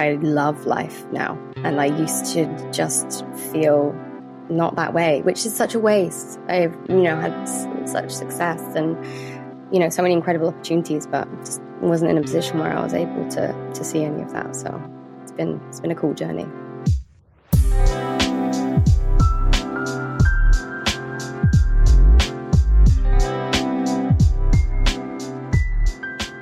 I love life now. And I used to just feel not that way, which is such a waste. I've, you know, had such success and, you know, so many incredible opportunities, but just wasn't in a position where I was able to, to see any of that. So it's been, it's been a cool journey.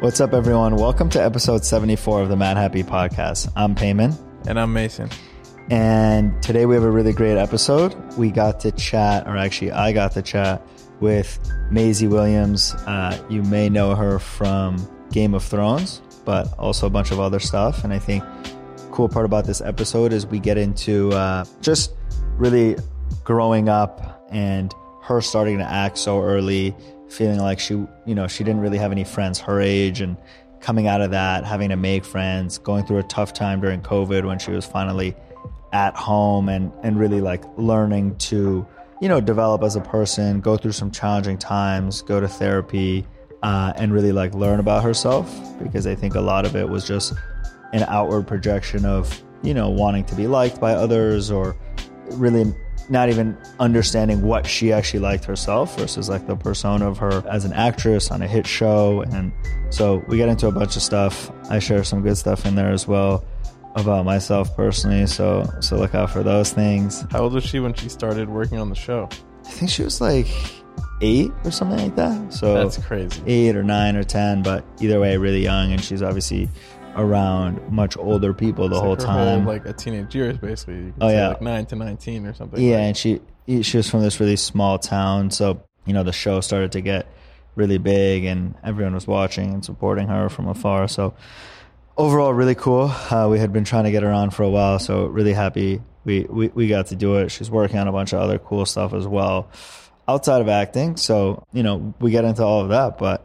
What's up, everyone? Welcome to episode 74 of the Madhappy Podcast. I'm Peiman. And I'm Mason. And today we have a really great episode. We got to chat, or actually, I got to chat with Maisie Williams. Uh, you may know her from Game of Thrones, but also a bunch of other stuff. And I think cool part about this episode is we get into uh, just really growing up and her starting to act so early feeling like she, you know, she didn't really have any friends her age and coming out of that, having to make friends, going through a tough time during COVID when she was finally at home and, and really like learning to, you know, develop as a person, go through some challenging times, go to therapy, uh, and really like learn about herself because I think a lot of it was just an outward projection of, you know, wanting to be liked by others or really not even understanding what she actually liked herself versus like the persona of her as an actress on a hit show. And so we get into a bunch of stuff. I share some good stuff in there as well about myself personally. So so look out for those things. How old was she when she started working on the show? I think she was like eight or something like that. So that's crazy. Eight or nine or ten, but either way, really young. And she's obviously around much older people the It's whole like time. like a teenage years, basically. Oh, say, yeah. like nine to nineteen or something. Yeah, Like, and she she was from this really small town, so you know the show started to get really big, and everyone was watching and supporting her from afar. So overall, really cool. Uh, we had been trying to get her on for a while, so really happy we, we we got to do it. She's working on a bunch of other cool stuff as well outside of acting. So you know we get into all of that, but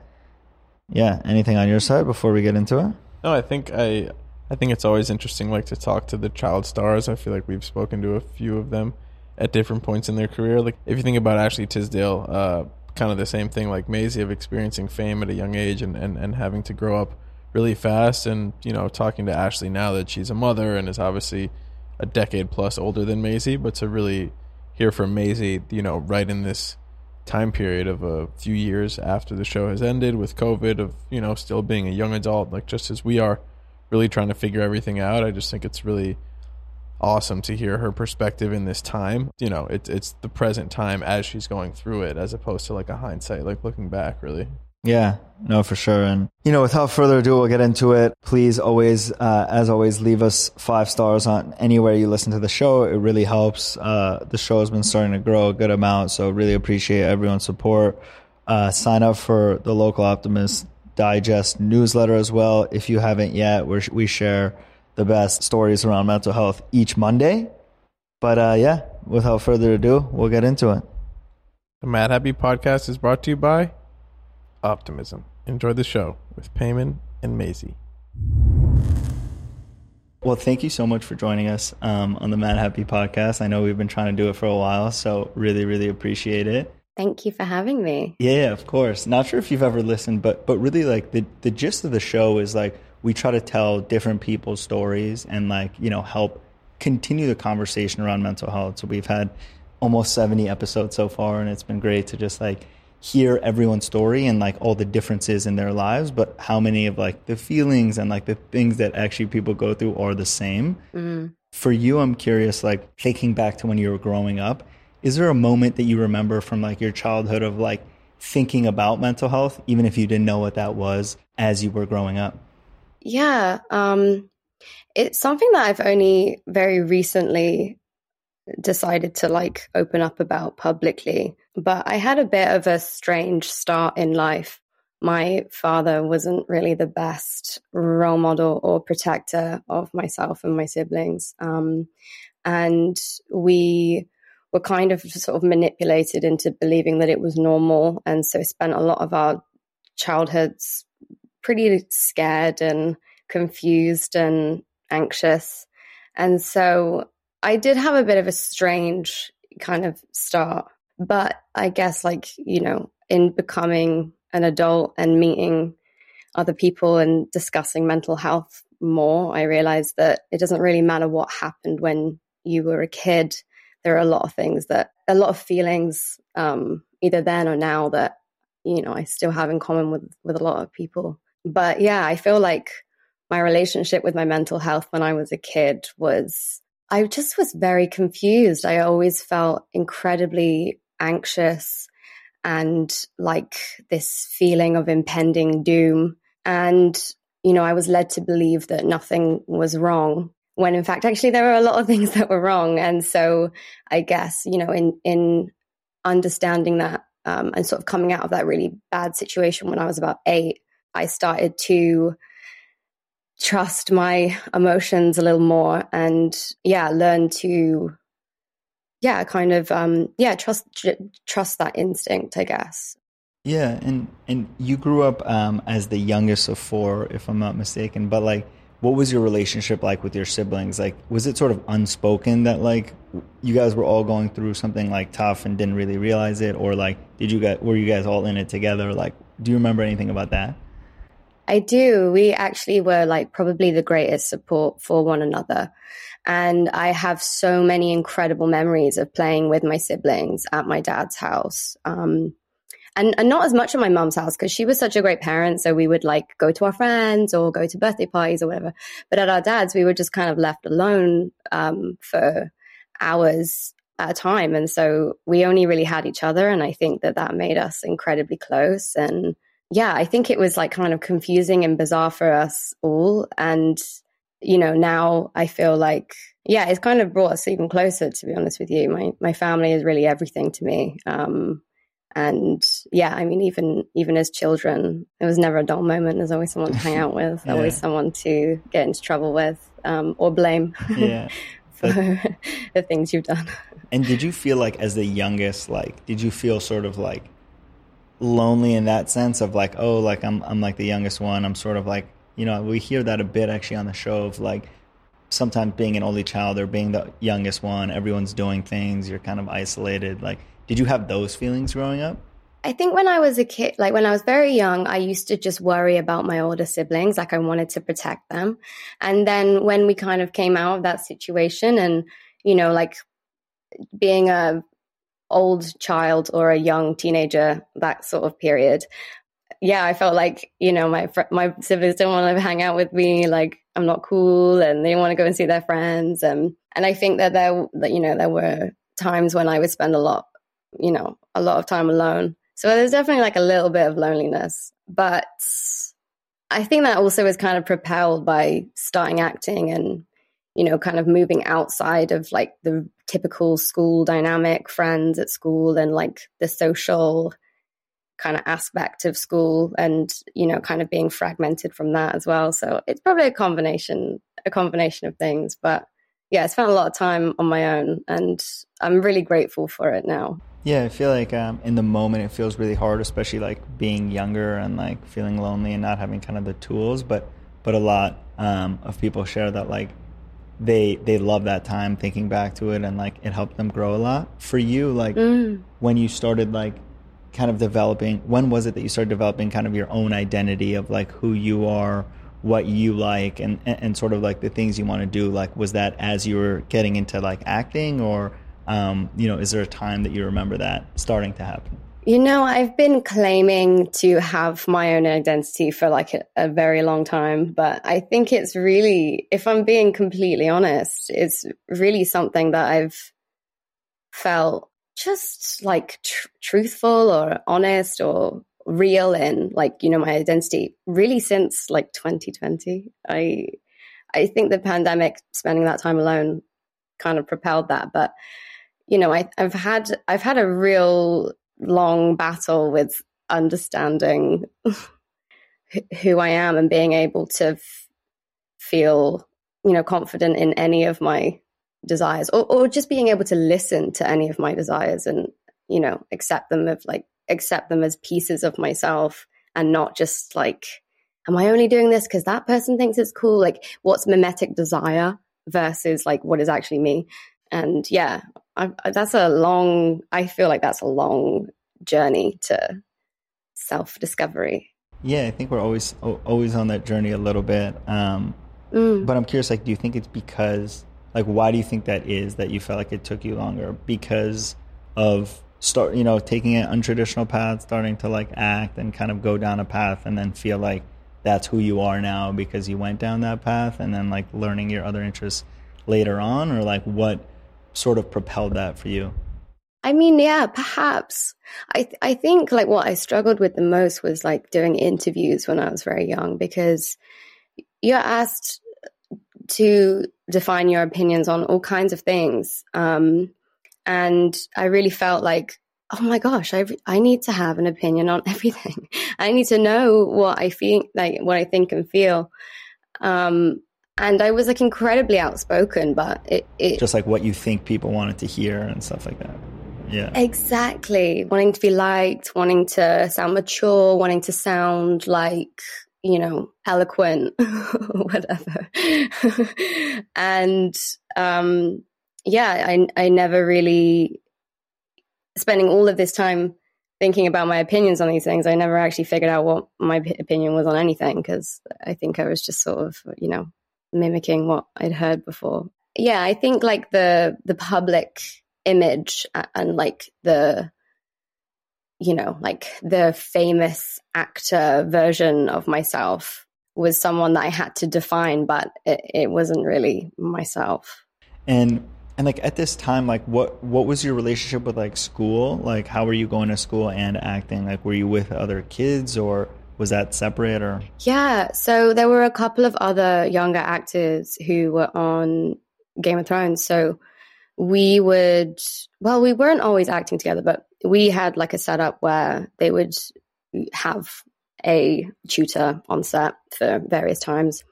yeah, anything on your side before we get into it? No, I think I, I think it's always interesting, like to talk to the child stars. I feel like we've spoken to a few of them at different points in their career. Like if you think about Ashley Tisdale, uh, kind of the same thing, like Maisie of experiencing fame at a young age and, and, and having to grow up really fast. And you know, talking to Ashley now that she's a mother and is obviously a decade plus older than Maisie, but to really hear from Maisie, you know, right in this time period of a few years after the show has ended with COVID, of, you know, still being a young adult, like just as we are, really trying to figure everything out. I just think it's really awesome to hear her perspective in this time. You know, it's it's the present time as she's going through it, as opposed to like a hindsight, like looking back, really. Yeah, no, for sure. And, you know, without further ado, we'll get into it. Please always, uh, as always, leave us five stars on anywhere you listen to the show. It really helps. Uh, the show has been starting to grow a good amount. So really appreciate everyone's support. Uh, sign up for the local optimist digest newsletter as well. If you haven't yet, we we share the best stories around mental health each Monday. But, uh, yeah, without further ado, we'll get into it. The Madhappy Podcast is brought to you by Optimism. Enjoy the show with Peiman and Maisie. Well, thank you so much for joining us um, on the Madhappy podcast. I know we've been trying to do it for a while, so really, really appreciate it. Thank you for having me. Yeah, of course. Not sure if you've ever listened, but but really, like the the gist of the show is like we try to tell different people's stories and like you know help continue the conversation around mental health. So we've had almost seventy episodes so far, and it's been great to just like hear everyone's story and like all the differences in their lives, but how many of like the feelings and like the things that actually people go through are the same. For you, I'm curious, like thinking back to when you were growing up, is there a moment that you remember from like your childhood of like thinking about mental health, even if you didn't know what that was as you were growing up? Yeah, um, it's something that I've only very recently decided to like open up about publicly. But I had a bit of a strange start in life. My father wasn't really the best role model or protector of myself and my siblings. Um, and we were kind of sort of manipulated into believing that it was normal. And so spent a lot of our childhoods pretty scared and confused and anxious. And so I did have a bit of a strange kind of start. But I guess, like, you know, in becoming an adult and meeting other people and discussing mental health more, I realized that it doesn't really matter what happened when you were a kid. There are a lot of things that, a lot of feelings, um, either then or now that, you know, I still have in common with, with a lot of people. But yeah, I feel like my relationship with my mental health when I was a kid was, I just was very confused. I always felt incredibly anxious and like this feeling of impending doom. And, you know, I was led to believe that nothing was wrong when in fact, actually, there were a lot of things that were wrong. And so I guess, you know, in, in understanding that um, and sort of coming out of that really bad situation when I was about eight, I started to trust my emotions a little more and yeah, learn to yeah, kind of um yeah, trust tr- trust that instinct, I guess. Yeah, and and you grew up um as the youngest of four if I'm not mistaken, but like what was your relationship like with your siblings? Like was it sort of unspoken that like you guys were all going through something like tough and didn't really realize it or like did you guys were you guys all in it together? Like do you remember anything about that? I do. We actually were like probably the greatest support for one another. And I have so many incredible memories of playing with my siblings at my dad's house. Um, and, and not as much at my mom's house because she was such a great parent. So we would like go to our friends or go to birthday parties or whatever. But at our dad's, we were just kind of left alone um, for hours at a time. And so we only really had each other. And I think that that made us incredibly close. And yeah, I think it was like kind of confusing and bizarre for us all. And, you know, now I feel like, yeah, it's kind of brought us even closer, to be honest with you. My, my family is really everything to me. Um, and yeah, I mean, even, even as children, it was never a dull moment. There's always someone to hang out with, yeah. always someone to get into trouble with, um, or blame. Yeah. for the things you've done. And did you feel like, as the youngest, like, did you feel sort of like lonely in that sense of like, oh, like I'm I'm like the youngest one. I'm sort of like, you know, we hear that a bit actually on the show of like sometimes being an only child or being the youngest one, everyone's doing things, you're kind of isolated. Like, did you have those feelings growing up? I think when I was a kid, like when I was very young, I used to just worry about my older siblings. Like I wanted to protect them. And then when we kind of came out of that situation and, you know, like being a old child or a young teenager, that sort of period. Yeah, I felt like you know my fr- my siblings don't want to hang out with me. Like I'm not cool, and they want to go and see their friends. And and I think that there that you know there were times when I would spend a lot, you know, a lot of time alone. So there's definitely like a little bit of loneliness, but I think that also was kind of propelled by starting acting and you know, kind of moving outside of like the typical school dynamic, friends at school, and like the social kind of aspect of school and you know kind of being fragmented from that as well. So it's probably a combination a combination of things but yeah i spent a lot of time on my own and i'm really grateful for it now. Yeah i feel like um, in the moment it feels really hard especially like being younger and like feeling lonely and not having kind of the tools but but a lot um, of people share that like they they love that time thinking back to it and like it helped them grow a lot. For you like mm. when you started like kind of developing when was it that you started developing kind of your own identity of like who you are what you like and and sort of like the things you want to do? Like was that as you were getting into like acting or um you know is there a time that you remember that starting to happen you know, I've been claiming to have my own identity for like a, a, very long time, but I think it's really, if I'm being completely honest, it's really something that I've felt just like tr- truthful or honest or real in, like, you know, my identity really since like 2020. I, I think the pandemic, spending that time alone kind of propelled that, but you know, I, I've had, I've had a real long battle with understanding who I am and being able to f- feel, you know, confident in any of my desires or, or just being able to listen to any of my desires and, you know, accept them of like, accept them as pieces of myself and not just like, am I only doing this because that person thinks it's cool? Like, what's mimetic desire versus like what is actually me? And yeah, I, that's a long, I feel like that's a long journey to self discovery. Yeah, I think we're always always on that journey a little bit. Um, Mm. But I'm curious, like, do you think it's because, like, why do you think that is that you felt like it took you longer? Because of start, you know, taking an untraditional path, starting to like act and kind of go down a path, and then feel like that's who you are now because you went down that path, and then like learning your other interests later on, or like what sort of propelled that for you? I mean, yeah, perhaps. I th- I think like what I struggled with the most was like doing interviews when I was very young because you're asked to define your opinions on all kinds of things, um, and I really felt like, oh my gosh, I I need to have an opinion on everything. I need to know what I feel, like what I think and feel. Um, and I was like incredibly outspoken, but it, it Just like what you think people wanted to hear and stuff like that. Yeah. Exactly. Wanting to be liked, wanting to sound mature, wanting to sound like, you know, eloquent, whatever. and um yeah, I I never really spending all of this time thinking about my opinions on these things. I never actually figured out what my opinion was on anything because I think I was just sort of, you know, mimicking what I'd heard before. Yeah, I think like the the public image and, like the you know like the famous actor version of myself was someone that I had to define, but it, it wasn't really myself. And and like at this time, like what what was your relationship with like school? Like how were you going to school and acting? Like were you with other kids or was that separate or Yeah, so there were a couple of other younger actors who were on Game of Thrones. So we would, well, we weren't always acting together, but we had like a setup where they would have a tutor on set for various times.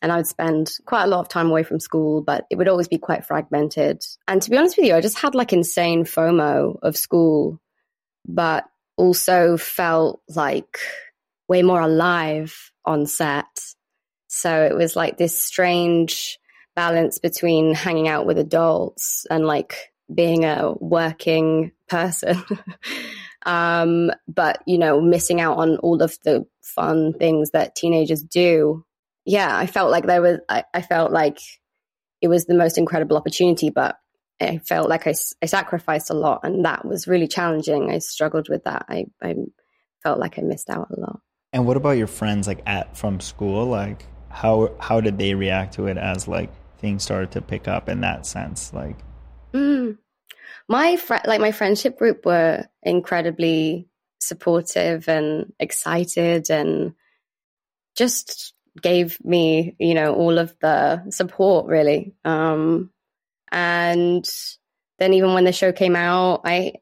And I would spend quite a lot of time away from school, but it would always be quite fragmented. And to be honest with you, I just had like insane FOMO of school, but also felt like way more alive on set. So it was like this strange balance between hanging out with adults and like being a working person. um, but, you know, missing out on all of the fun things that teenagers do. Yeah, I felt like there was, I, I felt like it was the most incredible opportunity, but I felt like I, I sacrificed a lot and that was really challenging. I struggled with that. I, I felt like I missed out a lot. And what about your friends like at from school? Like how how did they react to it as like things started to pick up in that sense? Like mm. my fr- like my friendship group were incredibly supportive and excited and just gave me, you know, all of the support really. Um and then even when the show came out, I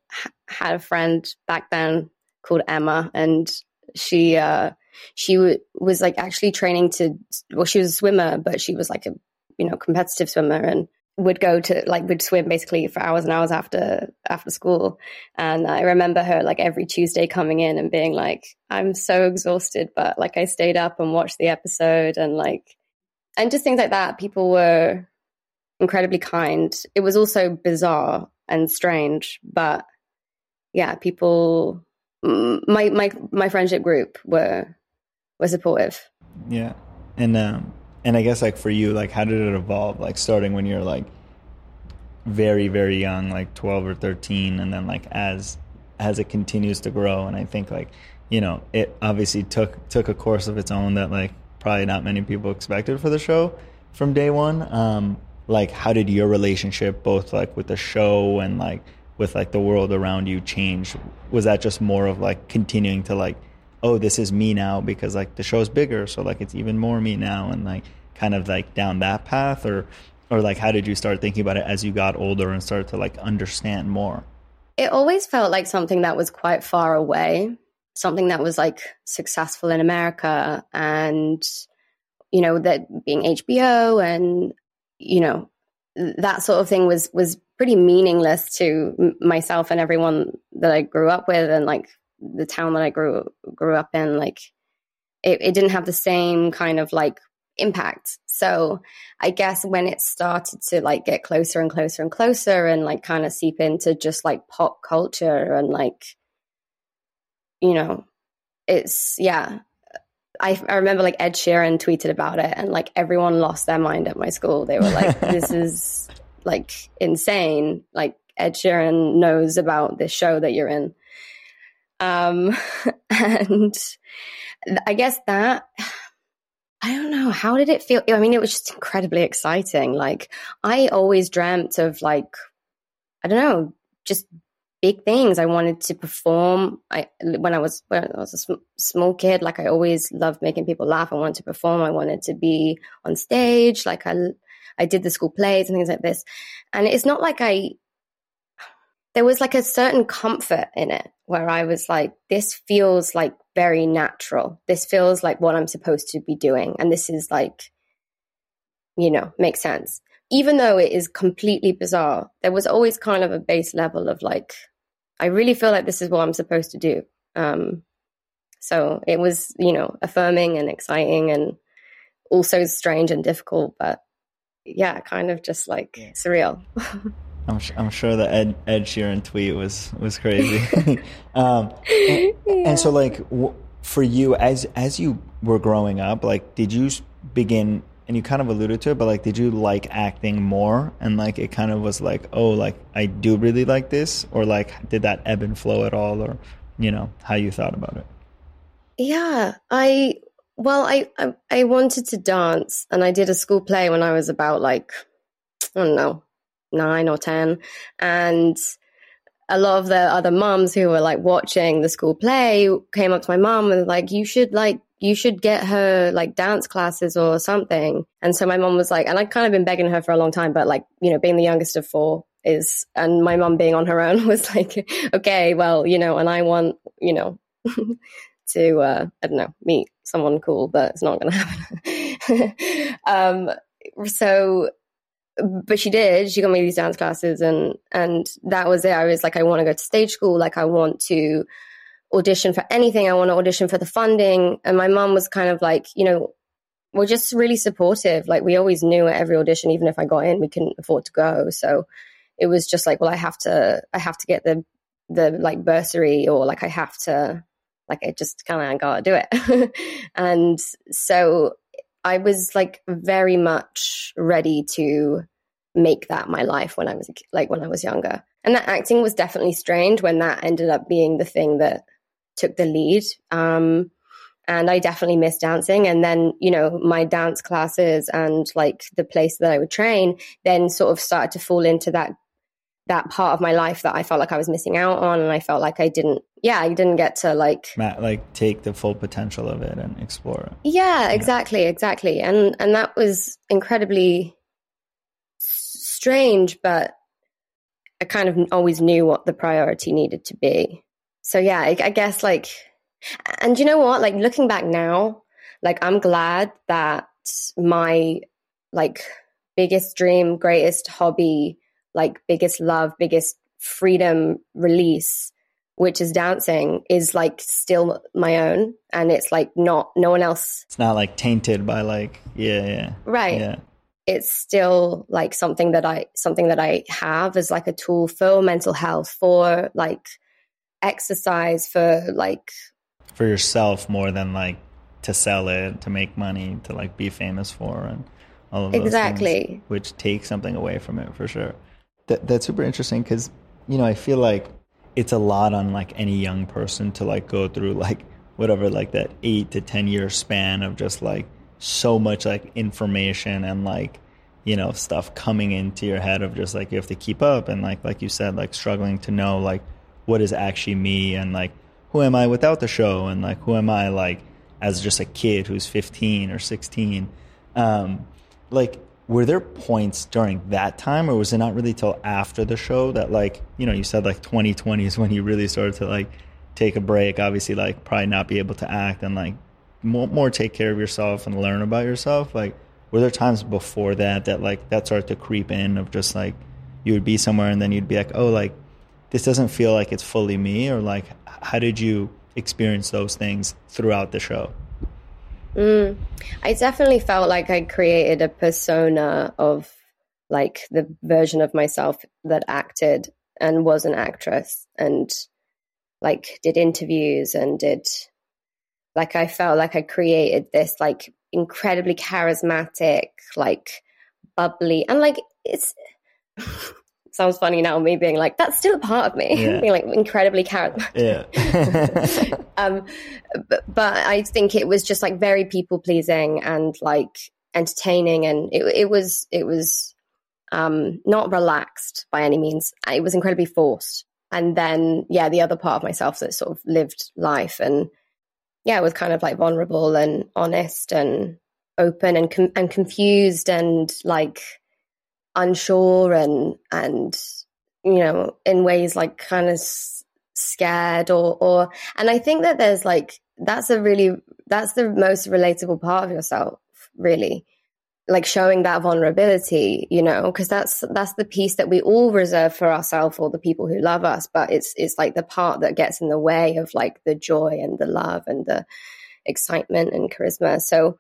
had a friend back then called Emma and she uh she w- was like actually training to well she was a swimmer but she was like a you know competitive swimmer and would go to like would swim basically for hours and hours after after school. And i remember her like every tuesday coming in and being like i'm so exhausted but like i stayed up and watched the episode and like and just things like that. People were incredibly kind. It was also bizarre and strange but yeah people my my my friendship group were were supportive. Yeah, and um, and I guess like for you, like how did it evolve? Like starting when you're like very very young, like twelve or thirteen, and then like as as it continues to grow, and I think like you know it obviously took took a course of its own that like probably not many people expected for the show from day one. Um, like how did your relationship both like with the show and like with like the world around you change? Was that just more of like continuing to like oh this is me now because like the show's bigger so like it's even more me now and like kind of like down that path? Or or like how did you start thinking about it as you got older and started to like understand more? It always felt like something that was quite far away something that was like successful in america and you know that being hbo and you know that sort of thing was was pretty meaningless to myself and everyone that I grew up with and like the town that I grew grew up in like it, it didn't have the same kind of like impact so I guess when it started to like get closer and closer and closer and like kind of seep into just like pop culture and like you know it's yeah I, I remember like Ed Sheeran tweeted about it and like everyone lost their mind at my school. They were like, this is like insane. Like Ed Sheeran knows about this show that you're in. Um, and I guess that, I don't know, how did it feel? I mean, it was just incredibly exciting. Like, I always dreamt of like, I don't know, just big things. I wanted to perform. I when I was when I was a sm- small kid, like I always loved making people laugh. I wanted to perform. I wanted to be on stage. Like I I did the school plays and things like this. And it's not like I there was like a certain comfort in it where I was like, this feels like very natural. This feels like what I'm supposed to be doing. And this is like, you know, makes sense. Even though it is completely bizarre, there was always kind of a base level of like, I really feel like this is what I'm supposed to do. Um, so it was, you know, affirming and exciting and also strange and difficult, but yeah, kind of just like yeah. surreal. I'm, I'm sure the Ed, Ed Sheeran tweet was was crazy. um, and, yeah. and, so, like, w- for you, as as you were growing up, like, did you begin? And you kind of alluded to it, but like, did you like acting more? And like, it kind of was like, oh, like I do really like this, or like, did that ebb and flow at all, or you know, how you thought about it? Yeah, I well, I, I, I wanted to dance, and I did a school play when I was about like I don't know nine or ten, and a lot of the other moms who were like watching the school play came up to my mom and like, you should like you should get her like dance classes or something. And so my mom was like, and I'd kind of been begging her for a long time, but like, you know, being the youngest of four is, and my mom being on her own was like, okay, well, you know, and I want, you know, to, uh, I don't know, meet someone cool, but it's not going to happen. um, so, but she did. She got me these dance classes, and and that was it. I was like, I want to go to stage school. Like, I want to audition for anything. I want to audition for the funding. And my mom was kind of like, you know, we're just really supportive. Like, we always knew at every audition, even if I got in, we couldn't afford to go. So it was just like, well, I have to, I have to get the the like bursary, or like I have to like I just kind of gotta do it. and so I was like very much ready to make that my life when I was like when I was younger. And that acting was definitely strained when that ended up being the thing that took the lead. Um, and I definitely missed dancing. And then, you know, my dance classes and like the place that I would train then sort of started to fall into that that part of my life that I felt like I was missing out on and I felt like I didn't yeah, I didn't get to like like take the full potential of it and explore it. Yeah, exactly, yeah. exactly. And and that was incredibly strange, but I kind of always knew what the priority needed to be. So yeah, I, I guess like and you know what? Like looking back now, like I'm glad that my like biggest dream, greatest hobby like biggest love, biggest freedom release, which is dancing, is like still my own. And it's like not, no one else. It's not like tainted by like, yeah, yeah. Right. Yeah. It's still like something that I, something that I have as like a tool for mental health, for like exercise, for like. For yourself more than like to sell it, to make money, to like be famous for. And all of exactly. Things, which takes something away from it for sure. That, that's super interesting because you know I feel like it's a lot on like any young person to like go through like whatever like that eight to ten year span of just like so much like information and like you know stuff coming into your head of just like you have to keep up and like like you said like struggling to know like what is actually me and like who am I without the show and like who am I like as just a kid who's 15 or 16 um like were there points during that time or was it not really till after the show that like you know you said like 2020 is when you really started to like take a break obviously like probably not be able to act and like more, more take care of yourself and learn about yourself? Like were there times before that that like that started to creep in of just like you would be somewhere and then you'd be like oh like this doesn't feel like it's fully me or like how did you experience those things throughout the show Mm. I definitely felt like I created a persona of like the version of myself that acted and was an actress and like did interviews and did Like I felt like I created this like incredibly charismatic, like bubbly, and like it's sounds funny now. Me being like that's still a part of me, yeah. being like incredibly charismatic. Yeah. um, but, but I think it was just like very people pleasing and like entertaining, and it, it was it was um, not relaxed by any means. It was incredibly forced. And then, yeah, the other part of myself that sort of lived life and yeah, was kind of like vulnerable and honest and open and com- and confused and like unsure and and you know in ways like kind of s- scared or or and I think that there's like that's a really that's the most relatable part of yourself really. Like showing that vulnerability you know because that's that's the piece that we all reserve for ourselves or the people who love us but it's it's like the part that gets in the way of like the joy and the love and the excitement and charisma. So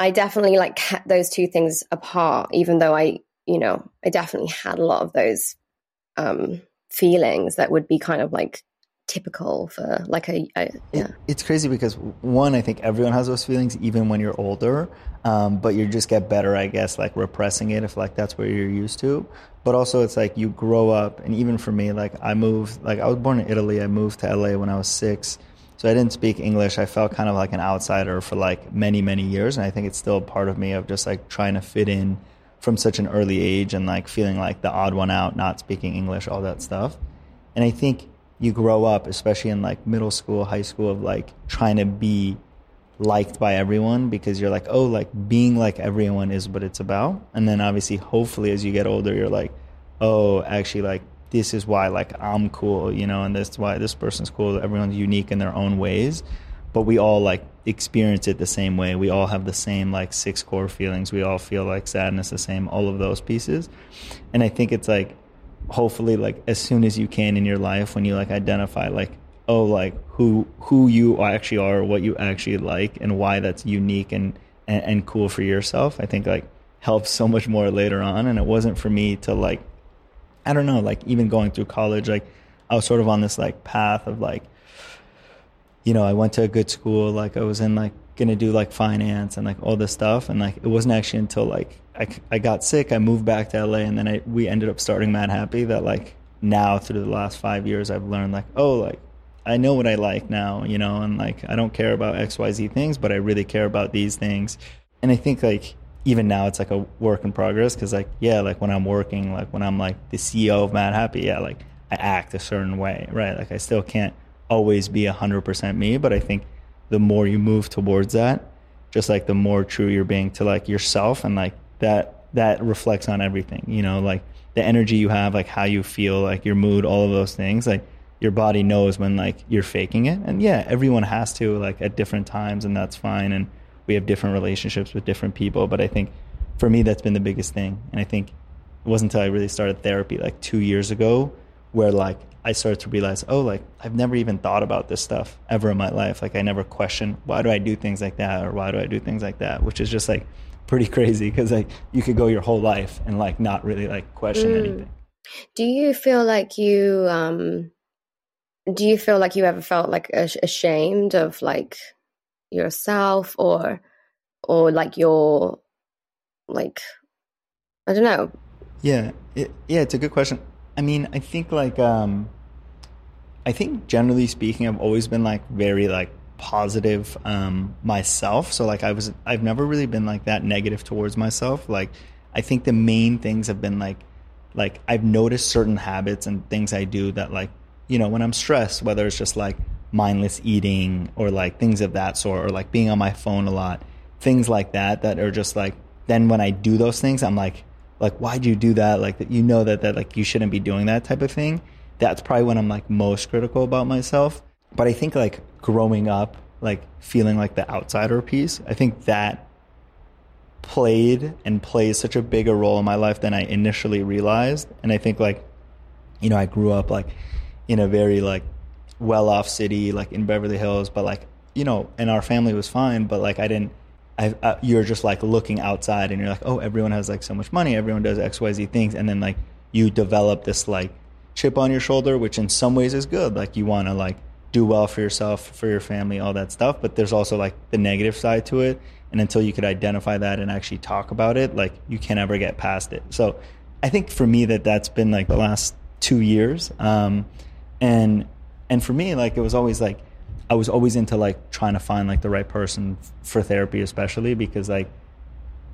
i definitely like kept those two things apart even though i you know i definitely had a lot of those um feelings that would be kind of like typical for like a, a yeah. It, it's crazy because one, I think everyone has those feelings even when you're older, um, but you just get better, I guess, like repressing it if like that's where you're used to. But also, it's like you grow up, and even for me, like I moved, like I was born in Italy. I moved to LA when I was six, so I didn't speak English. I felt kind of like an outsider for like many, many years, and I think it's still a part of me of just like trying to fit in from such an early age and like feeling like the odd one out, not speaking English, all that stuff. And I think you grow up, especially in like middle school, high school, of like trying to be liked by everyone because you're like, oh, like being like everyone is what it's about. And then obviously, hopefully, as you get older, you're like, oh, actually, like this is why like I'm cool, you know, and this is why this person's cool. Everyone's unique in their own ways, but we all like experience it the same way. We all have the same like six core feelings. We all feel like sadness the same, all of those pieces. And I think it's like hopefully like as soon as you can in your life when you like identify like oh like who who you actually are what you actually like and why that's unique and, and and, cool for yourself i think like helps so much more later on and it wasn't for me to like i don't know like even going through college like i was sort of on this like path of like you know i went to a good school like i was in like gonna do like finance and like all this stuff and like it wasn't actually until like I, I got sick I moved back to LA and then I we ended up starting Madhappy that like now through the last five years I've learned like oh like I know what I like now you know and like I don't care about XYZ things but I really care about these things. And I think like even now it's like a work in progress because like yeah like when I'm working like when I'm like the CEO of Madhappy yeah like I act a certain way right like I still can't always be 100% me but I think the more you move towards that, just like the more true you're being to like yourself and like that that reflects on everything, you know, like the energy you have, like how you feel, like your mood, all of those things, like your body knows when like you're faking it. And yeah, everyone has to like at different times and that's fine and we have different relationships with different people, but I think for me that's been the biggest thing. And I think it wasn't until I really started therapy like 2 years ago where like I started to realize, oh, like I've never even thought about this stuff ever in my life. Like I never questioned why do I do things like that or why do I do things like that, which is just like pretty crazy because like you could go your whole life and like not really like question mm. anything. Do you feel like you um do you feel like you ever felt like ashamed of like yourself or or like your like I don't know. Yeah, it, yeah, it's a good question. I mean, I think like um, I think generally speaking, I've always been like very like positive um, myself. So like I was, I've never really been like that negative towards myself. Like I think the main things have been like, like I've noticed certain habits and things I do that like, you know, when I'm stressed, whether it's just like mindless eating or like things of that sort, or like being on my phone a lot, things like that, that are just like, then when I do those things, I'm like, like why'd you do that? Like that you know that that like you shouldn't be doing that type of thing. That's probably when i'm like most critical about myself. But i think like growing up like feeling like the outsider piece i think that played and plays such a bigger role in my life than i initially realized. And i think like you know i grew up like in a very like well off city like in beverly hills but like you know and our family was fine but like i didn't I, you're just like looking outside and you're like, oh, everyone has like so much money, everyone does X, Y, Z things, and then like you develop this like chip on your shoulder, which in some ways is good. Like you want to like do well for yourself, for your family, all that stuff. But there's also like the negative side to it. And until you could identify that and actually talk about it, like you can't ever get past it. So I think for me that that's been like the last two years. Um, and, and for me, like it was always like, I was always into like trying to find like the right person for therapy, especially because like,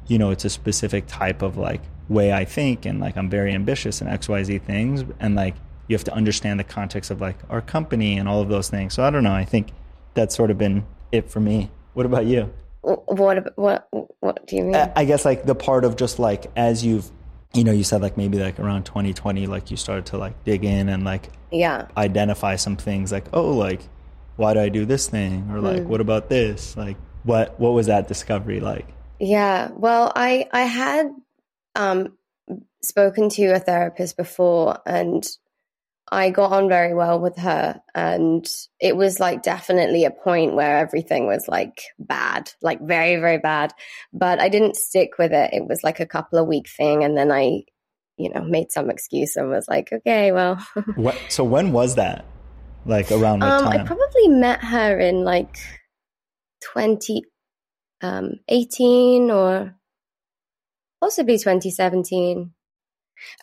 you know, it's a specific type of like way I think and like I'm very ambitious in XYZ things. And like you have to understand the context of like our company and all of those things. So I don't know. I think that's sort of been it for me. What about you? What what what do you mean? I guess like the part of just like as you've you know you said like maybe like around 2020 like you started to like dig in and like yeah identify some things like oh like why do I do this thing or like mm. what about this like what what was that discovery like? Yeah, well, I I had um spoken to a therapist before and I got on very well with her. And it was like definitely a point where everything was like bad, like very, very bad. But I didn't stick with it. It was like a couple of week thing. And then I, you know, made some excuse and was like, okay, well. what, so when was that? Like around what um, time? I probably met her in like 2018 um, or possibly 2017.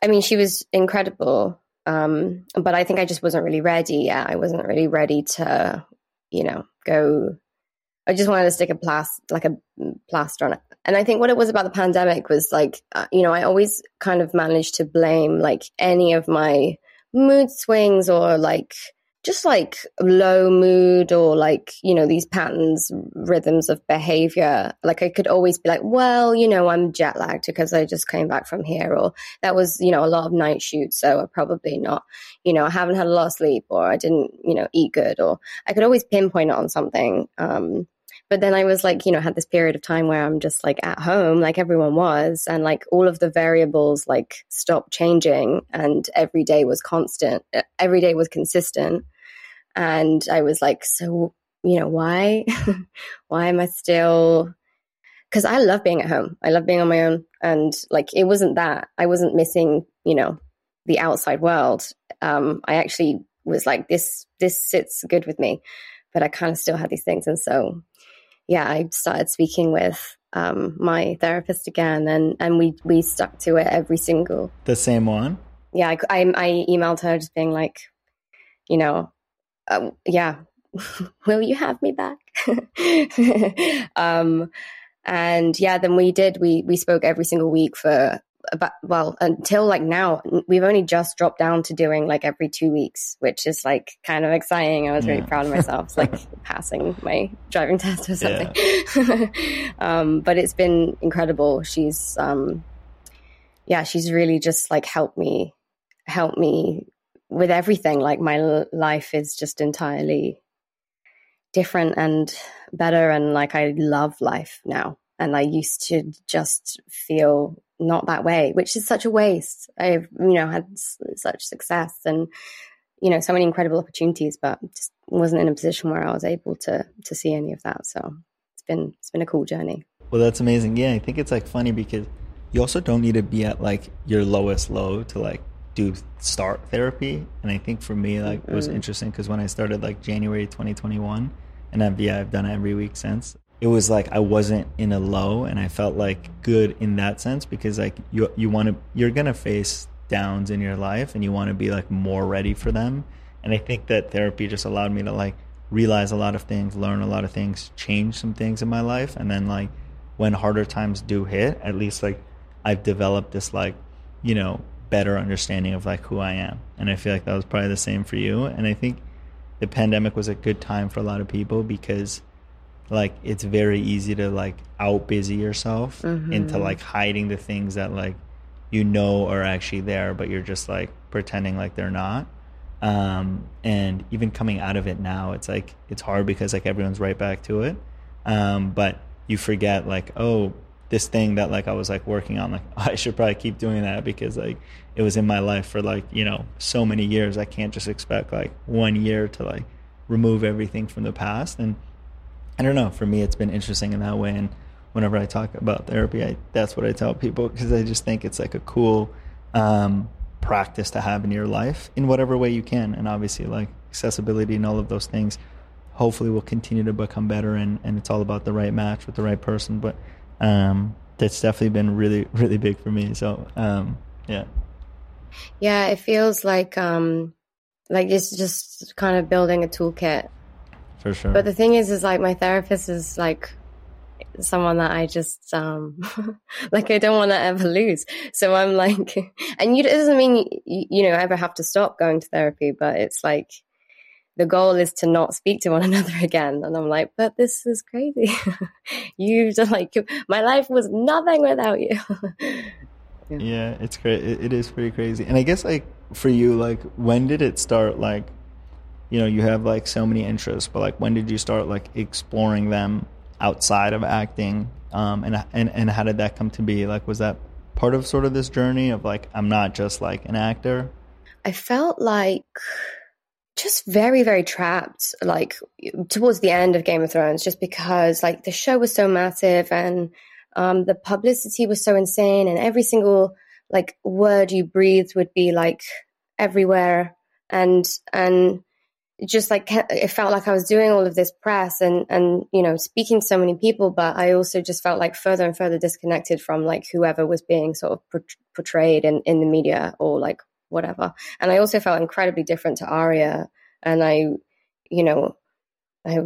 I mean, she was incredible um, but I think I just wasn't really ready yet. I wasn't really ready to, you know, go. I just wanted to stick a plaster, like a plaster on it. And I think what it was about the pandemic was like, uh, you know, I always kind of managed to blame like any of my mood swings or like just like low mood or like, you know, these patterns, rhythms of behavior. Like I could always be like, well, you know, I'm jet lagged because I just came back from here or that was, you know, a lot of night shoots. So I probably not, you know, I haven't had a lot of sleep or I didn't, you know, eat good or I could always pinpoint it on something. Um, but then I was like, you know, had this period of time where I'm just like at home, like everyone was, and like all of the variables like stopped changing and every day was constant, every day was consistent. And I was like, so, you know, why? why am I still because I love being at home. I love being on my own. And like, it wasn't that. I wasn't missing, you know, the outside world. Um, I actually was like, this, this sits good with me. But I kind of still had these things. And so, yeah, I started speaking with um, my therapist again and, and we, we stuck to it every single. The same one? Yeah. I, I, I emailed her just being like, you know, uh, yeah, will you have me back? um, and yeah, then we did. We we spoke every single week for about well until like now. We've only just dropped down to doing like every two weeks, which is like kind of exciting. I was yeah. really proud of myself, it's like passing my driving test or something. Yeah. um, but it's been incredible. She's um, yeah, she's really just like helped me helped me with everything. Like my life is just entirely different and better. And like I love life now. And I used to just feel not that way, which is such a waste. I've, you know, had s- such success and, you know, so many incredible opportunities, but just wasn't in a position where I was able to, to see any of that. So it's been, it's been a cool journey. Well, that's amazing. Yeah. I think it's like funny because you also don't need to be at like your lowest low to like do start therapy. And i think for me like it was interesting because when i started like january 2021 and I've, yeah i've done it every week since it was like i wasn't in a low and i felt like good in that sense because like you you want to you're gonna face downs in your life and you want to be like more ready for them. And i think that therapy just allowed me to like realize a lot of things learn a lot of things change some things in my life. And then like when harder times do hit at least like i've developed this like you know better understanding of like who I am. And I feel like that was probably the same for you. And I think the pandemic was a good time for a lot of people because like it's very easy to like out busy yourself mm-hmm. into like hiding the things that like you know are actually there but you're just like pretending like they're not um, and even coming out of it now it's like it's hard because like everyone's right back to it um, but you forget like oh this thing that like I was like working on like I should probably keep doing that because like it was in my life for like you know so many years. I can't just expect like one year to like remove everything from the past. And I don't know. For me it's been interesting in that way. And whenever I talk about therapy I that's what I tell people because I just think it's like a cool um, practice to have in your life in whatever way you can. And obviously like accessibility and all of those things hopefully will continue to become better and, and it's all about the right match with the right person. But um, that's definitely been really really big for me. So um, yeah. Yeah it feels like um like it's just kind of building a toolkit. For sure. But the thing is is like my therapist is like someone that I just um like I don't want to ever lose. So I'm like, and you, it doesn't mean you, you know ever have to stop going to therapy, but it's like the goal is to not speak to one another again. And I'm like, but this is crazy. you just like my life was nothing without you. yeah. yeah. it's great. It, it is pretty crazy. And I guess like for you, like when did it start? Like, you know, you have like so many interests, but like when did you start like exploring them outside of acting? Um, and, and, and how did that come to be? Like, was that part of sort of this journey of like, I'm not just like an actor? I felt like just very, very trapped, like towards the end of Game of Thrones, just because like the show was so massive and um, the publicity was so insane, and every single like word you breathed would be like everywhere, and and just like it felt like I was doing all of this press and and you know speaking to so many people, but I also just felt like further and further disconnected from like whoever was being sort of portrayed in in the media or like whatever. And I also felt incredibly different to Arya. and I, you know, I,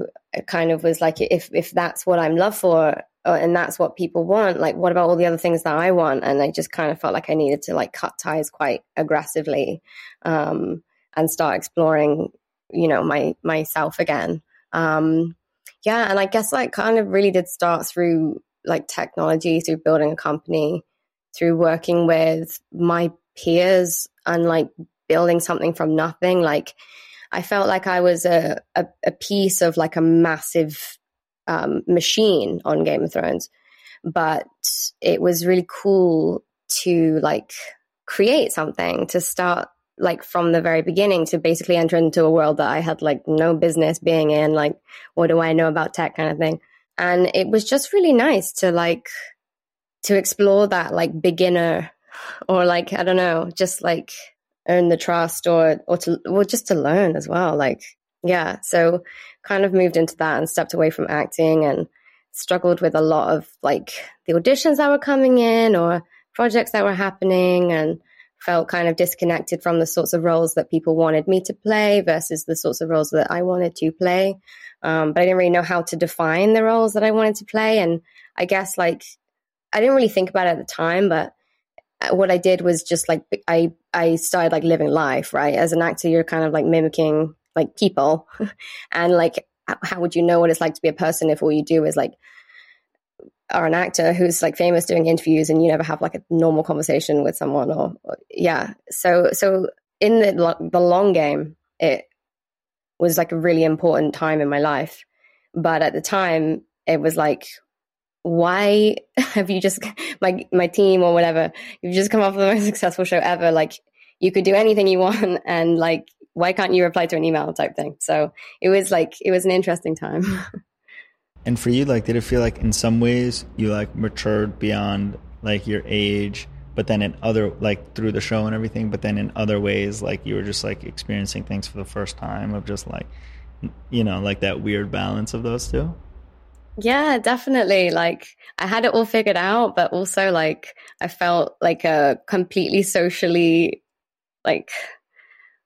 kind of was like, if if that's what I'm loved for, uh, and that's what people want, like, what about all the other things that I want? And I just kind of felt like I needed to like cut ties quite aggressively, um, and start exploring, you know, my myself again. Um, yeah, and I guess like kind of really did start through like technology, through building a company, through working with my peers and like building something from nothing. Like I felt like I was a, a, a piece of like a massive um, machine on Game of Thrones, but it was really cool to like create something to start like from the very beginning to basically enter into a world that I had like no business being in. Like, what do I know about tech kind of thing? And it was just really nice to like to explore that like beginner or like I don't know, just like earn the trust or or to well just to learn as well. Like yeah, so kind of moved into that and stepped away from acting and struggled with a lot of like the auditions that were coming in or projects that were happening and felt kind of disconnected from the sorts of roles that people wanted me to play versus the sorts of roles that I wanted to play. Um, but I didn't really know how to define the roles that I wanted to play. And I guess like I didn't really think about it at the time, but Uh, what I did was just like I I started like living life, right? As an actor, you're kind of like mimicking like people, and like how would you know what it's like to be a person if all you do is like are an actor who's like famous doing interviews and you never have like a normal conversation with someone or, or yeah. So so in the the long game, it was like a really important time in my life, but at the time it was like why have you just my my team or whatever you've just come off the most successful show ever. Like you could do anything you want and like why can't you reply to an email type thing? So it was like it was an interesting time. And for you like did it feel like in some ways you like matured beyond like your age but then in other like through the show and everything but then in other ways like you were just like experiencing things for the first time of just like you know like that weird balance of those two yeah, definitely. Like I had it all figured out, but also like I felt like a completely socially like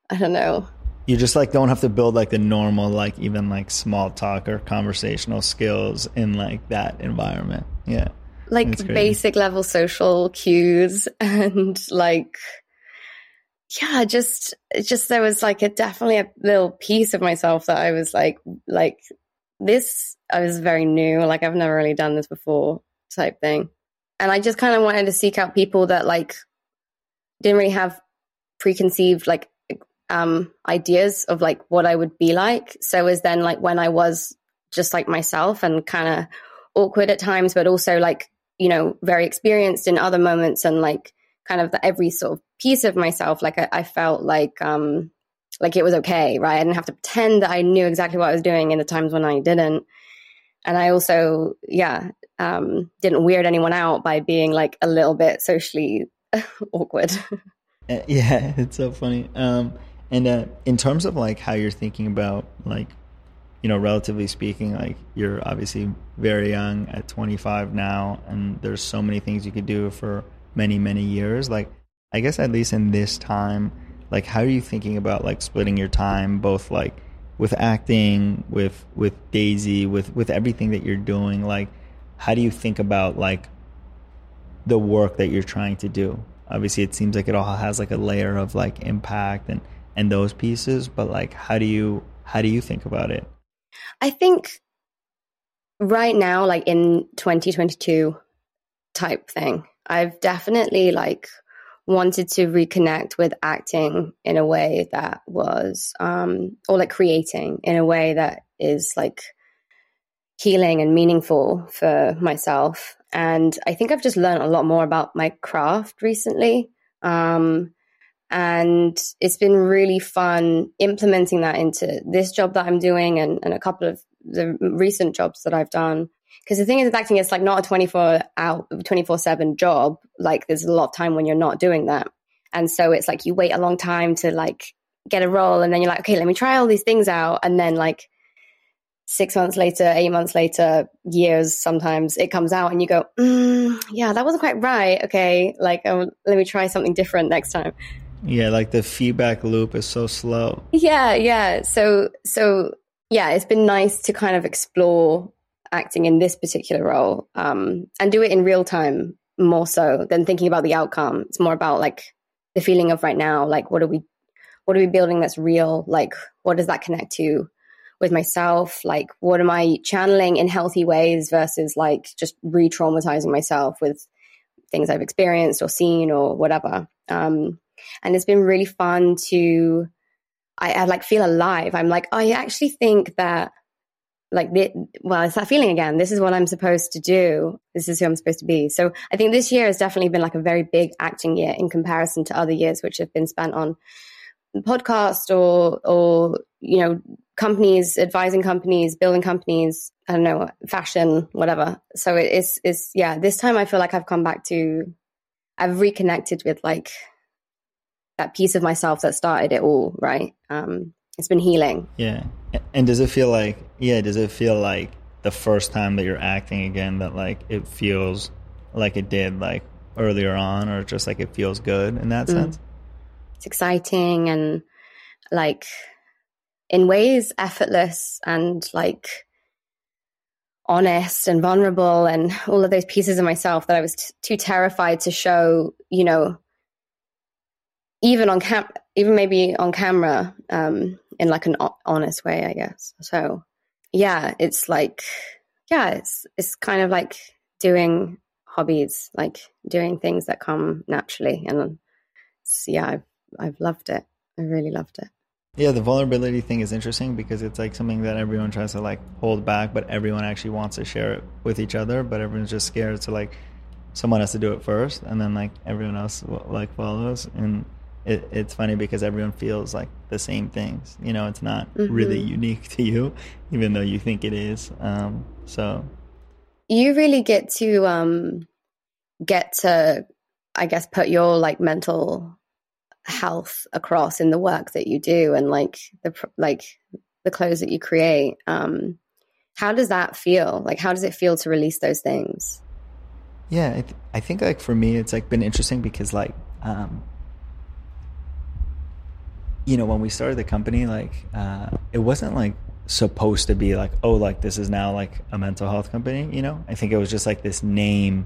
I don't know. You just like don't have to build like the normal like even like small talk or conversational skills in like that environment. Yeah. Like basic level social cues and like yeah, just just there was like a definitely a little piece of myself that I was like like this I was very new, like I've never really done this before type thing. And I just kind of wanted to seek out people that like didn't really have preconceived like um ideas of like what I would be like. So as then like when I was just like myself and kind of awkward at times, but also like, you know, very experienced in other moments and like kind of the, every sort of piece of myself, like I, I felt like um like it was okay, right? I didn't have to pretend that I knew exactly what I was doing in the times when I didn't. And I also, yeah, um, didn't weird anyone out by being like a little bit socially awkward. Uh, yeah, it's so funny. Um, And uh, in terms of like how you're thinking about like, you know, relatively speaking, like you're obviously very young at 25 now, and there's so many things you could do for many many years. Like, I guess at least in this time, like how are you thinking about like splitting your time, both like with acting, with with Daisie, with with everything that you're doing? Like, how do you think about like the work that you're trying to do? Obviously, it seems like it all has like a layer of like impact and and those pieces but like how do you how do you think about it i think right now like in 2022 type thing i've definitely like wanted to reconnect with acting in a way that was um or like creating in a way that is like healing and meaningful for myself and i think i've just learned a lot more about my craft recently um and it's been really fun implementing that into this job that I'm doing and, and a couple of the recent jobs that I've done. Because the thing is with acting, it's like not a 24 out, 24 seven job. Like there's a lot of time when you're not doing that. And so it's like you wait a long time to like get a role and then you're like, okay, let me try all these things out. And then like six months later, eight months later, years sometimes it comes out and you go, mm, yeah, that wasn't quite right. Okay, like um, let me try something different next time. Yeah, like the feedback loop is so slow. Yeah, yeah. So so yeah, it's been nice to kind of explore acting in this particular role um, and do it in real time more so than thinking about the outcome. It's more about like the feeling of right now, like what are we what are we building that's real? Like what does that connect to with myself? Like what am I channeling in healthy ways versus like just re-traumatizing myself with things I've experienced or seen or whatever. Um, and it's been really fun to I, I like feel alive. I'm like, I actually think that like the, well, it's that feeling again. This is what I'm supposed to do. This is who I'm supposed to be. So I think this year has definitely been like a very big acting year in comparison to other years, which have been spent on podcast or or you know companies, advising companies, building companies. I don't know, fashion, whatever. So it is is yeah. This time I feel like I've come back to, I've reconnected with like that piece of myself that started it all, right? Um, it's been healing. Yeah. And does it feel like, yeah, does it feel like the first time that you're acting again that like it feels like it did like earlier on or just like it feels good in that mm. sense? It's exciting and like in ways effortless and like honest and vulnerable and all of those pieces of myself that I was t- too terrified to show, you know, even on cam, even maybe on camera, um, in like an honest way, I guess. So, yeah, it's like, yeah, it's it's kind of like doing hobbies, like doing things that come naturally, and yeah, I've I've loved it. I really loved it. Yeah, the vulnerability thing is interesting because it's like something that everyone tries to like hold back, but everyone actually wants to share it with each other, but everyone's just scared to like someone has to do it first, and then like everyone else like follows and it, it's funny because everyone feels like the same things. You know, it's not mm-hmm. really unique to you, even though you think it is. Um, so you really get to um, get to, I guess, put your like mental health across in the work that you do and like the like the clothes that you create. Um, how does that feel? Like, how does it feel to release those things? Yeah, I, th- I think like for me, it's like been interesting because like um, you know, when we started the company, like uh, it wasn't like supposed to be like, oh, like this is now like a mental health company. You know, I think it was just like this name,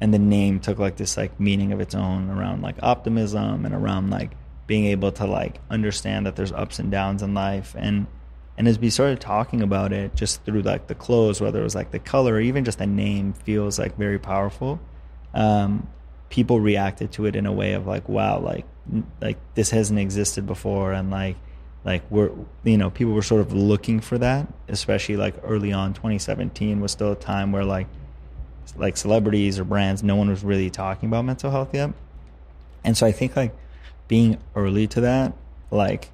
and the name took like this like meaning of its own around like optimism and around like being able to like understand that there's ups and downs in life and and as we started talking about it just through like the clothes whether it was like the color or even just the name feels like very powerful um, people reacted to it in a way of like wow like like this hasn't existed before and like like we're you know people were sort of looking for that especially like early on 2017 was still a time where like like celebrities or brands no one was really talking about mental health yet. And so i think like being early to that like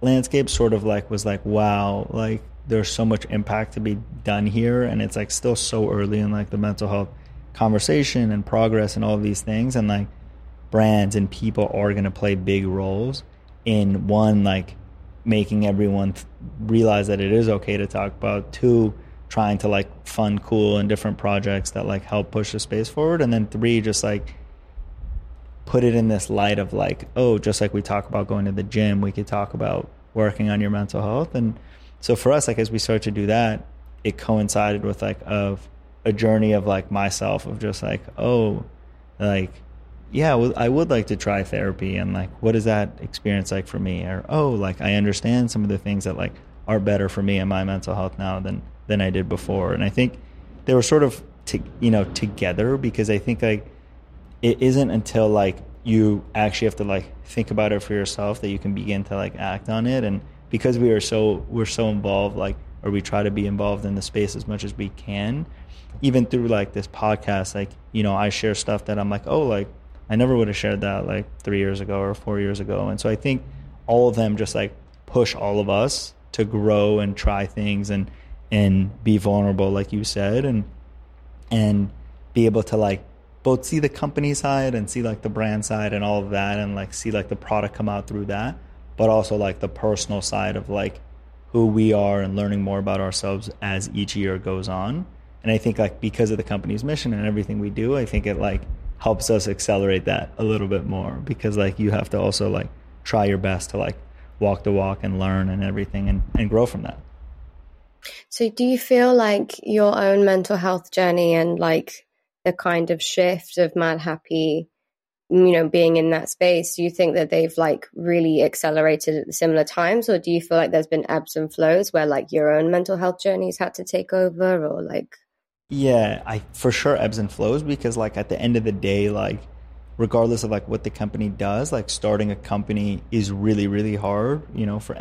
landscape sort of like was like wow like there's so much impact to be done here and it's like still so early in like the mental health conversation and progress and all these things and like brands and people are going to play big roles in one like making everyone realize that it is okay to talk about two trying to like fund cool and different projects that like help push the space forward and then three just like put it in this light of like oh just like we talk about going to the gym we could talk about working on your mental health and so for us like as we start to do that it coincided with like of a journey of like myself of just like oh like yeah well, i would like to try therapy and like what is that experience like for me? Or oh like i understand some of the things that like are better for me and my mental health now than than i did before. And i think they were sort of to, you know together because i think like it isn't until like you actually have to like think about it for yourself that you can begin to like act on it. And because we are so we're so involved like or we try to be involved in the space as much as we can even through like this podcast like you know i share stuff that i'm like oh like i never would have shared that like three years ago or four years ago. And so i think all of them just like push all of us to grow and try things and and be vulnerable like you said and and be able to like both see the company side and see like the brand side and all of that and like see like the product come out through that but also like the personal side of like who we are and learning more about ourselves as each year goes on. And i think like because of the company's mission and everything we do i think it like helps us accelerate that a little bit more because like you have to also like try your best to like walk the walk and learn and everything and, and grow from that. So do you feel like your own mental health journey and like the kind of shift of Madhappy you know being in that space do you think that they've like really accelerated at similar times? Or do you feel like there's been ebbs and flows where like your own mental health journeys had to take over or like yeah i for sure ebbs and flows because like at the end of the day like regardless of like what the company does like starting a company is really really hard you know for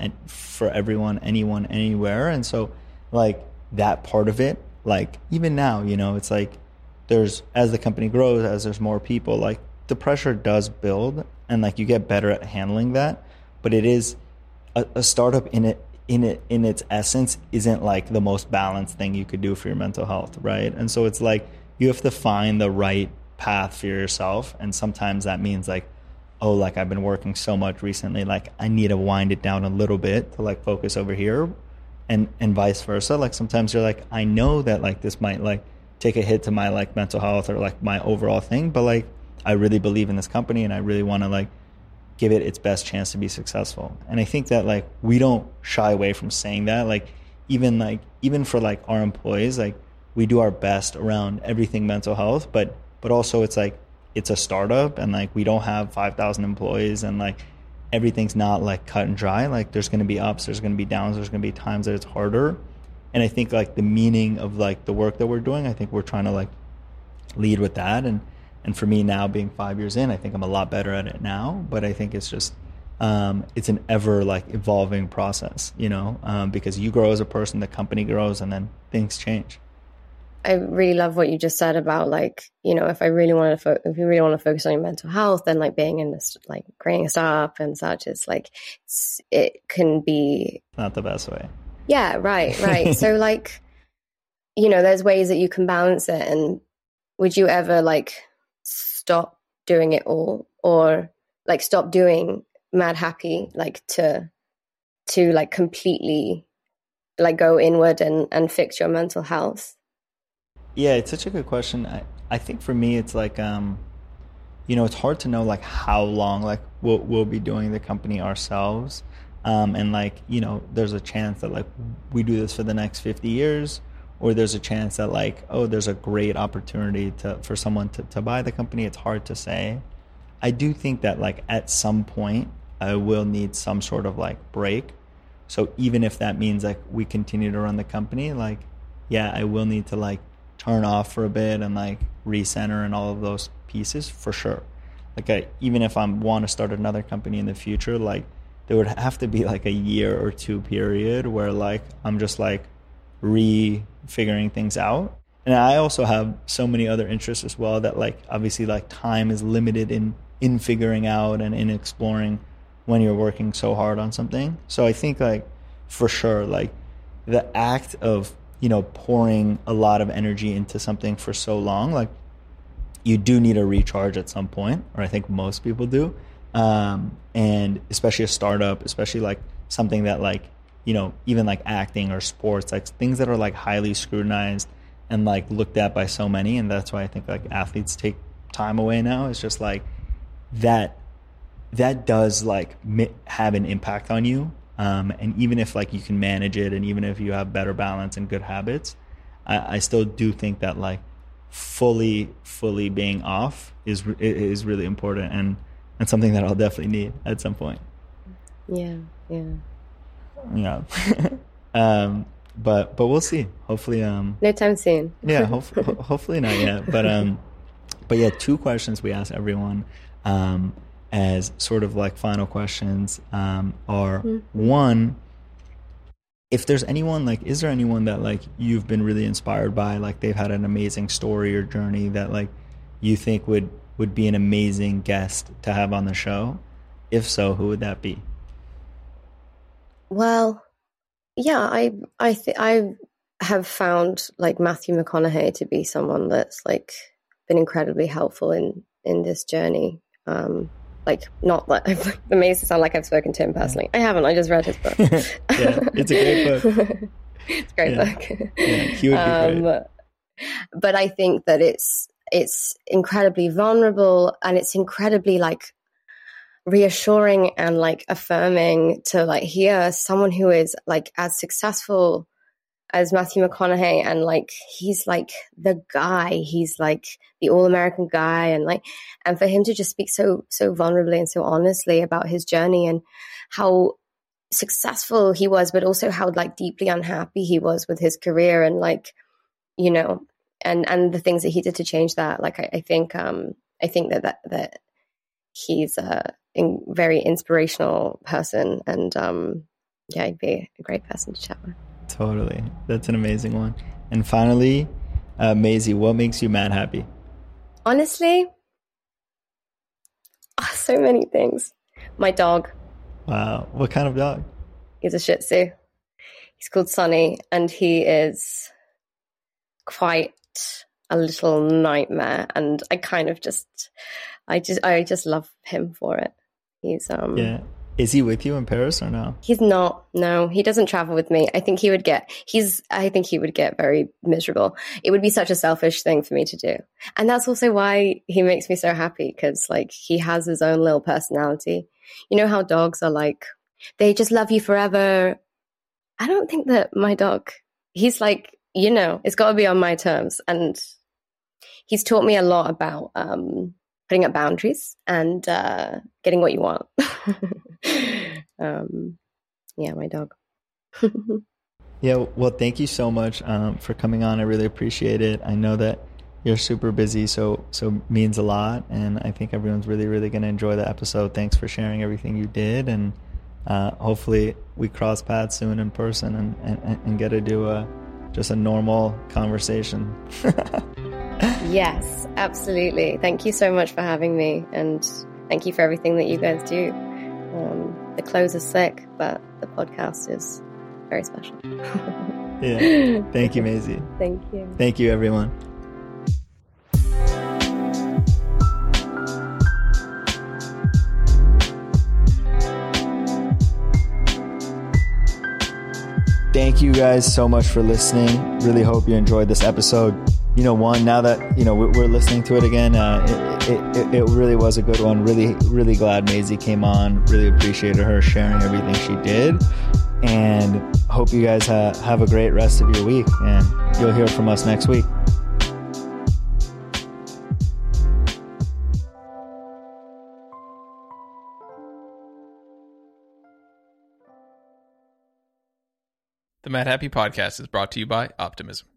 for everyone anyone anywhere. And so like that part of it like even now you know it's like there's as the company grows as there's more people like the pressure does build and like you get better at handling that. But it is a, a, startup in it in it in its essence isn't like the most balanced thing you could do for your mental health right? And so it's like you have to find the right path for yourself. And sometimes that means like oh like i've been working so much recently like i need to wind it down a little bit to like focus over here and and vice versa. Like sometimes you're like i know that like this might like take a hit to my like mental health or like my overall thing but like I really believe in this company and I really want to like give it its best chance to be successful. And I think that like we don't shy away from saying that. Like even like even for like our employees, like we do our best around everything mental health, but but also it's like it's a startup and like we don't have 5,000 employees and like everything's not like cut and dry. Like there's going to be ups, there's going to be downs, there's going to be times that it's harder. And I think like the meaning of like the work that we're doing, I think we're trying to like lead with that and and for me now, being five years in, I think I'm a lot better at it now. But I think it's just um, it's an ever like evolving process, you know, um, because you grow as a person, the company grows, and then things change. I really love what you just said about like you know if I really want to fo- if you really want to focus on your mental health, then like being in this like creating a startup and such is like it can be not the best way. Yeah, right, right. so like you know, there's ways that you can balance it, and would you ever like stop doing it all or like stop doing Madhappy like to to like completely like go inward and and fix your mental health? Yeah it's such a good question. I i think for me it's like um you know it's hard to know like how long like we'll, we'll be doing the company ourselves. Um and like you know there's a chance that like we do this for the next 50 years or there's a chance that like oh there's a great opportunity to for someone to, to buy the company it's hard to say. I do think that like at some point i will need some sort of like break. So even if that means like we continue to run the company like yeah i will need to like turn off for a bit and like recenter and all of those pieces for sure. Like I, even if i want to start another company in the future like there would have to be like a year or two period where like i'm just like re figuring things out. And I also have so many other interests as well that like obviously like time is limited in in figuring out and in exploring when you're working so hard on something. So I think like for sure like the act of you know pouring a lot of energy into something for so long like you do need a recharge at some point or i think most people do um, and especially a startup, especially like something that like you know even like acting or sports, like things that are like highly scrutinized and like looked at by so many, and that's why I think like athletes take time away now. It's just like that that does like have an impact on you. Um, and even if like you can manage it and even if you have better balance and good habits I, I still do think that like fully fully being off is is really important and and something that I'll definitely need at some point. Yeah yeah yeah. Um but but we'll see. Hopefully um no time soon. Yeah hopefully hopefully not yet. But um but yeah two questions we ask everyone um as sort of like final questions um, are mm-hmm. one if there's anyone like is there anyone that like you've been really inspired by like they've had an amazing story or journey that like you think would would be an amazing guest to have on the show? If so who would that be well yeah i i think i have found like matthew mcconaughey to be someone that's like been incredibly helpful in in this journey um like not that I'm amazed to sound like I've spoken to him personally. I haven't. I just read his book. yeah, it's a great book. it's a great yeah. book. Yeah, he would be um, great. But I think that it's it's incredibly vulnerable and it's incredibly like reassuring and like affirming to like hear someone who is like as successful as Matthew McConaughey and like he's like the guy. He's like the all American guy and like and for him to just speak so so vulnerably and so honestly about his journey and how successful he was but also how like deeply unhappy he was with his career and like you know and and the things that he did to change that. Like I, I think um I think that that that he's a in, very inspirational person and um yeah he'd be a great person to chat with Totally. That's an amazing one. And finally, uh, Maisie, what makes you mad happy? Honestly, oh, so many things. My dog. Wow. What kind of dog? He's a Shih Tzu. He's called Sunny, and he is quite a little nightmare. And I kind of just, I just, I just love him for it. He's um, yeah. Is he with you in Paris or no? He's not. No, he doesn't travel with me. I think he would get, he's, I think he would get very miserable. It would be such a selfish thing for me to do. And that's also why he makes me so happy because like he has his own little personality. You know how dogs are like, they just love you forever. I don't think that my dog, he's like, you know, it's got to be on my terms. And he's taught me a lot about, um, putting up boundaries and uh, getting what you want. um, yeah, my dog. yeah, well, thank you so much um, for coming on. I really appreciate it. I know that you're super busy, so so means a lot, and I think everyone's really really going to enjoy the episode. Thanks for sharing everything you did, and uh, hopefully we cross paths soon in person and, and, and get to do a just a normal conversation. yes, absolutely. Thank you so much for having me, and thank you for everything that you guys do. Um, the clothes are sick, but the podcast is very special. yeah. Thank you, Maisie. Thank you. Thank you, everyone. Thank you guys so much for listening. Really hope you enjoyed this episode you know, one now that you know we're, listening to it again, uh, it, it, it, really was a good one. Really, really glad Maisie came on. Really appreciated her sharing everything she did, and hope you guys ha- have a great rest of your week. And you'll hear from us next week. The Madhappy Podcast is brought to you by Optimism.